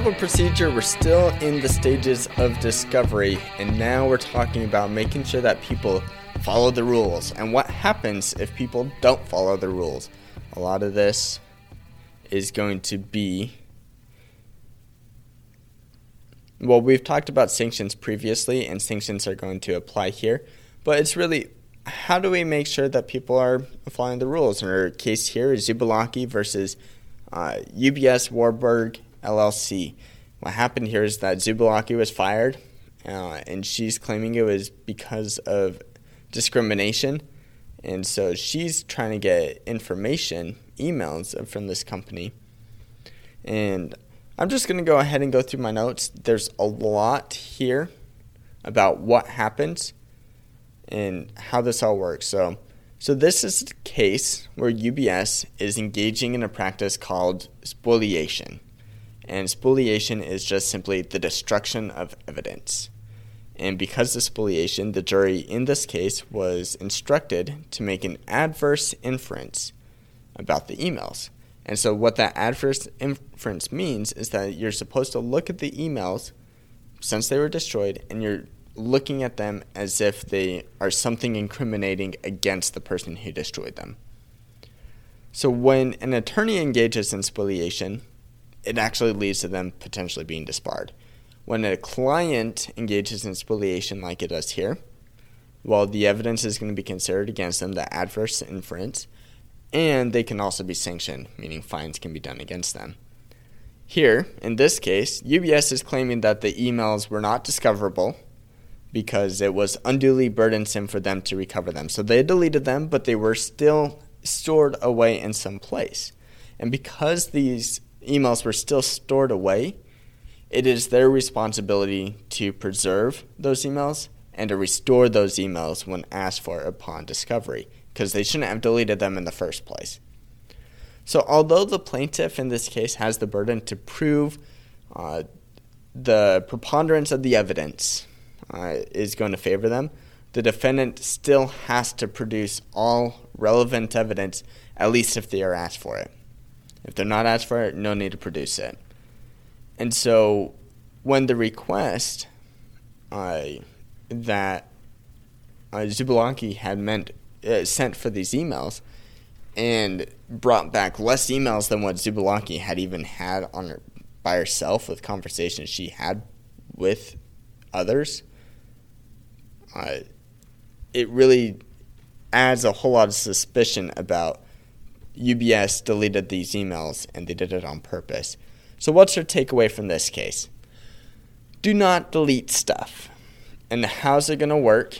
civil procedure, we're still in the stages of discovery, and now we're talking about making sure that people follow the rules and what happens if people don't follow the rules. A lot of this is going to be. Well, we've talked about sanctions previously, and sanctions are going to apply here, but it's really how do we make sure that people are following the rules? And our case here is Zubulake versus uh, UBS Warburg LLC. What happened here is that Zubulake was fired, uh, and she's claiming it was because of discrimination. And so she's trying to get information, emails from this company. And I'm just going to go ahead and go through my notes. There's a lot here about what happens and how this all works. So, so this is a case where UBS is engaging in a practice called spoliation. And spoliation is just simply the destruction of evidence. And because of spoliation, the jury in this case was instructed to make an adverse inference about the emails. And so, what that adverse inference means is that you're supposed to look at the emails since they were destroyed and you're looking at them as if they are something incriminating against the person who destroyed them. So, when an attorney engages in spoliation, it actually leads to them potentially being disbarred. When a client engages in spoliation like it does here, well, the evidence is going to be considered against them, the adverse inference, and they can also be sanctioned, meaning fines can be done against them. Here, in this case, UBS is claiming that the emails were not discoverable because it was unduly burdensome for them to recover them. So they deleted them, but they were still stored away in some place. And because these emails were still stored away, it is their responsibility to preserve those emails and to restore those emails when asked for upon discovery, because they shouldn't have deleted them in the first place. So, although the plaintiff in this case has the burden to prove uh, the preponderance of the evidence uh, is going to favor them, the defendant still has to produce all relevant evidence, at least if they are asked for it. If they're not asked for it, no need to produce it. And so when the request uh, that uh, had meant uh, sent for these emails and brought back less emails than what Zubulake had even had on her by herself with conversations she had with others, uh, it really adds a whole lot of suspicion about UBS deleted these emails and they did it on purpose. So, what's your takeaway from this case? Do not delete stuff. And how's it going to work?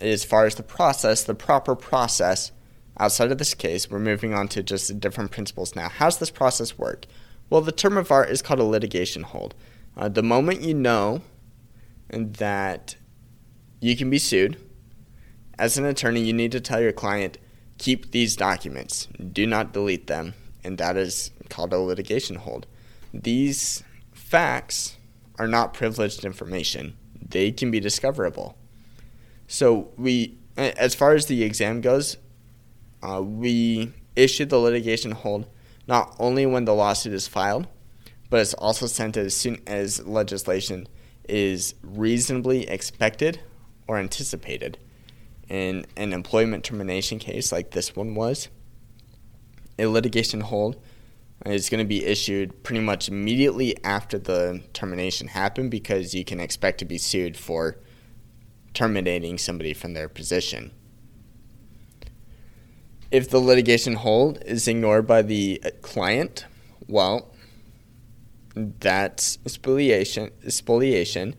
As far as the process, the proper process, outside of this case, we're moving on to just the different principles now. How's this process work? Well, the term of art is called a litigation hold. Uh, the moment you know that you can be sued, as an attorney, you need to tell your client, keep these documents, do not delete them, and that is called a litigation hold. These facts are not privileged information, they can be discoverable. So, we, as far as the exam goes, uh, we issue the litigation hold not only when the lawsuit is filed, but it's also sent as soon as legislation is reasonably expected or anticipated in an employment termination case like this one was, a litigation hold is going to be issued pretty much immediately after the termination happened because you can expect to be sued for terminating somebody from their position. If the litigation hold is ignored by the client, well, that's spoliation, spoliation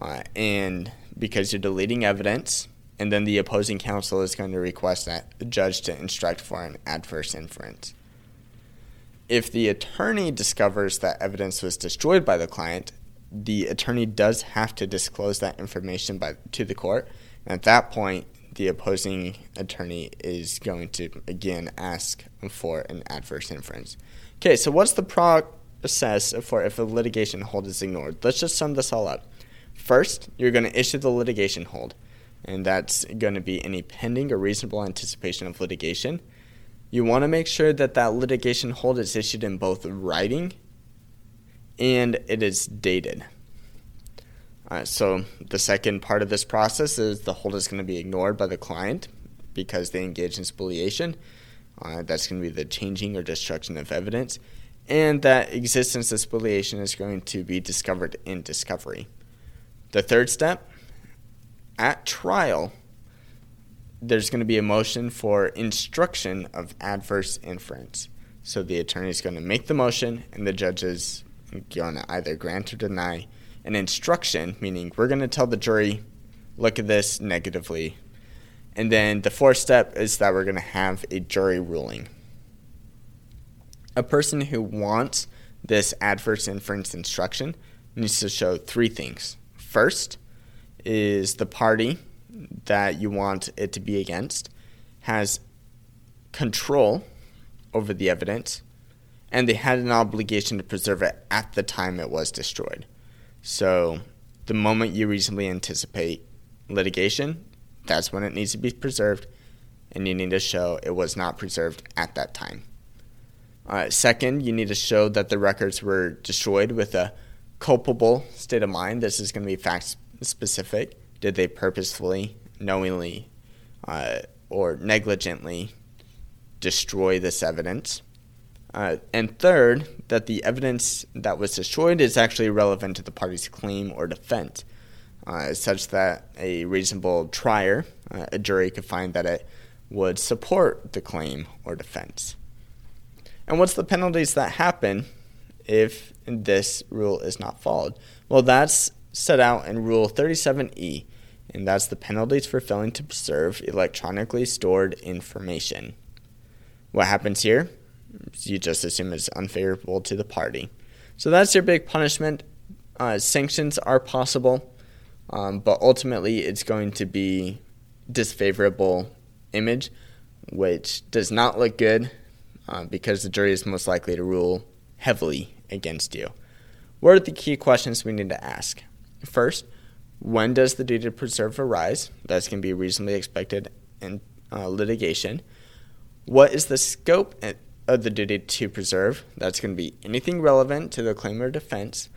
uh, and because you're deleting evidence, and then the opposing counsel is going to request that the judge to instruct for an adverse inference. If the attorney discovers that evidence was destroyed by the client, the attorney does have to disclose that information by, to the court. And at that point, the opposing attorney is going to again ask for an adverse inference. Okay, so what's the process for if a litigation hold is ignored? Let's just sum this all up. First, you're going to issue the litigation hold and that's going to be any pending or reasonable anticipation of litigation. You want to make sure that that litigation hold is issued in both writing and it is dated. Uh, so the second part of this process is the hold is going to be ignored by the client because they engage in spoliation. Uh, that's going to be the changing or destruction of evidence. And that existence of spoliation is going to be discovered in discovery. The third step at trial, there's going to be a motion for instruction of adverse inference. So the attorney is going to make the motion, and the judge is going to either grant or deny an instruction, meaning we're going to tell the jury, look at this negatively. And then the fourth step is that we're going to have a jury ruling. A person who wants this adverse inference instruction needs to show three things. First is the party that you want it to be against has control over the evidence and they had an obligation to preserve it at the time it was destroyed. So, the moment you reasonably anticipate litigation, that's when it needs to be preserved, and you need to show it was not preserved at that time. Uh, second, you need to show that the records were destroyed with a culpable state of mind. This is going to be fact specific. Did they purposefully, knowingly, uh, or negligently destroy this evidence? Uh, and third, that the evidence that was destroyed is actually relevant to the party's claim or defense, uh, such that a reasonable trier, uh, a jury, could find that it would support the claim or defense. And what's the penalties that happen if this rule is not followed? Well, that's set out in Rule 37E, and that's the penalties for failing to preserve electronically stored information. What happens here? You just assume it's unfavorable to the party. So that's your big punishment. Uh, sanctions are possible, um, but ultimately it's going to be disfavorable image, which does not look good uh, because the jury is most likely to rule heavily against you. What are the key questions we need to ask? First, when does the duty to preserve arise? That's going to be reasonably expected in uh, litigation. What is the scope of the duty to preserve? That's going to be anything relevant to the claim or defense.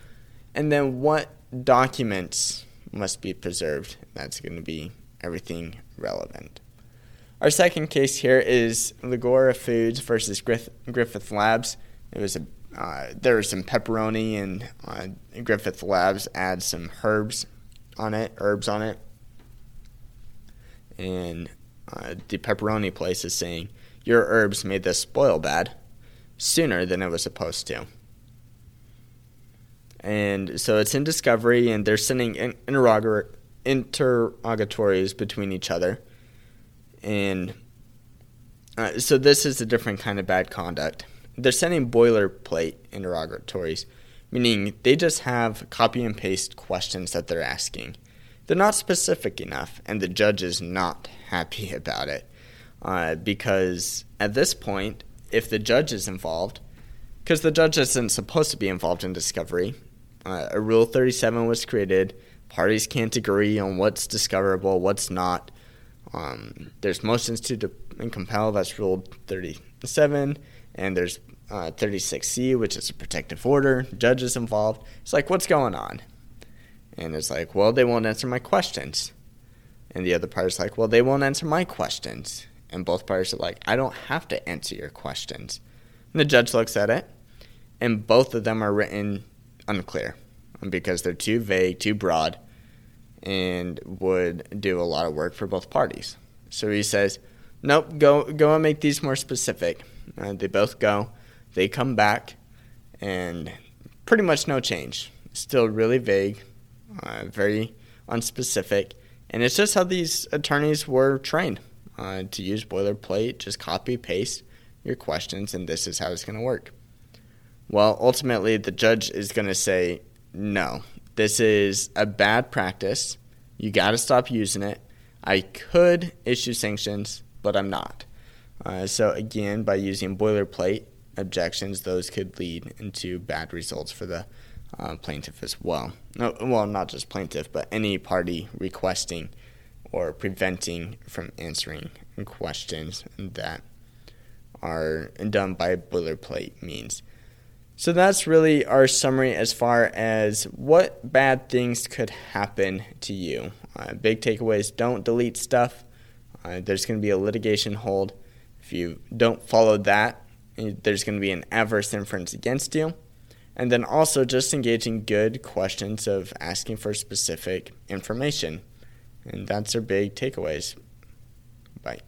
And then what documents must be preserved? That's going to be everything relevant. Our second case here is Liguria Foods versus Griffith Labs. It was a uh, there some pepperoni and uh, Griffith Labs adds some herbs on it, herbs on it, and uh, the pepperoni place is saying your herbs made this spoil bad sooner than it was supposed to. And so it's in discovery, and they're sending interrogatories between each other. And uh, so this is a different kind of bad conduct they're sending boilerplate interrogatories, meaning they just have copy and paste questions that they're asking. They're not specific enough, and the judge is not happy about it. Uh, because at this point, if the judge is involved, because the judge isn't supposed to be involved in discovery, uh, a Rule 37 was created. Parties can't agree on what's discoverable, what's not. Um, there's motions to de- compel, that's Rule 37 and there's uh, 36C, which is a protective order, judges involved. It's like, what's going on? And it's like, well, they won't answer my questions. And the other party's like, well, they won't answer my questions. And both parties are like, I don't have to answer your questions. And the judge looks at it, and both of them are written unclear because they're too vague, too broad, and would do a lot of work for both parties. So he says, nope, go, go and make these more specific uh, they both go. They come back, and pretty much no change. Still really vague, uh, very unspecific, and it's just how these attorneys were trained uh, to use boilerplate, just copy paste your questions, and this is how it's going to work. Well, ultimately, the judge is going to say, no, this is a bad practice. You got to stop using it. I could issue sanctions, but I'm not. Uh, so again, by using boilerplate objections, those could lead into bad results for the uh, plaintiff as well. No, well, not just plaintiff, but any party requesting or preventing from answering questions that are done by boilerplate means. So that's really our summary as far as what bad things could happen to you. Uh, big takeaways don't delete stuff. Uh, there's going to be a litigation hold. If you don't follow that, eh, there's going to be an adverse inference against you. And then also just engaging good questions of asking for specific information. And that's our big takeaways. Bye.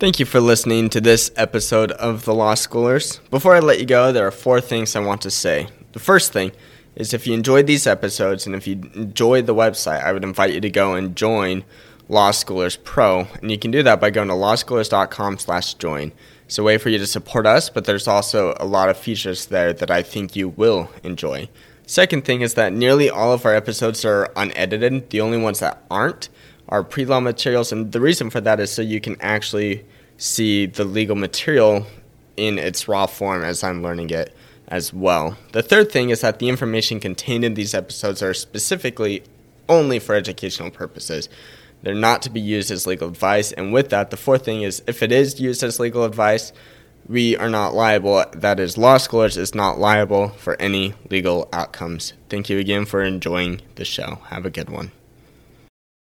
Thank you for listening to this episode of The Law Schoolers. Before I let you go, there are four things I want to say. The first thing is if you enjoyed these episodes and if you enjoyed the website, I would invite you to go and join Law Schoolers Pro. And you can do that by going to lawschoolers.com slash join. It's a way for you to support us, but there's also a lot of features there that I think you will enjoy. Second thing is that nearly all of our episodes are unedited. The only ones that aren't are pre law materials. And the reason for that is so you can actually see the legal material in its raw form as I'm learning it as well. The third thing is that the information contained in these episodes are specifically only for educational purposes. They're not to be used as legal advice. And with that, the fourth thing is if it is used as legal advice, we are not liable. That is, Law Schoolers is not liable for any legal outcomes. Thank you again for enjoying the show. Have a good one.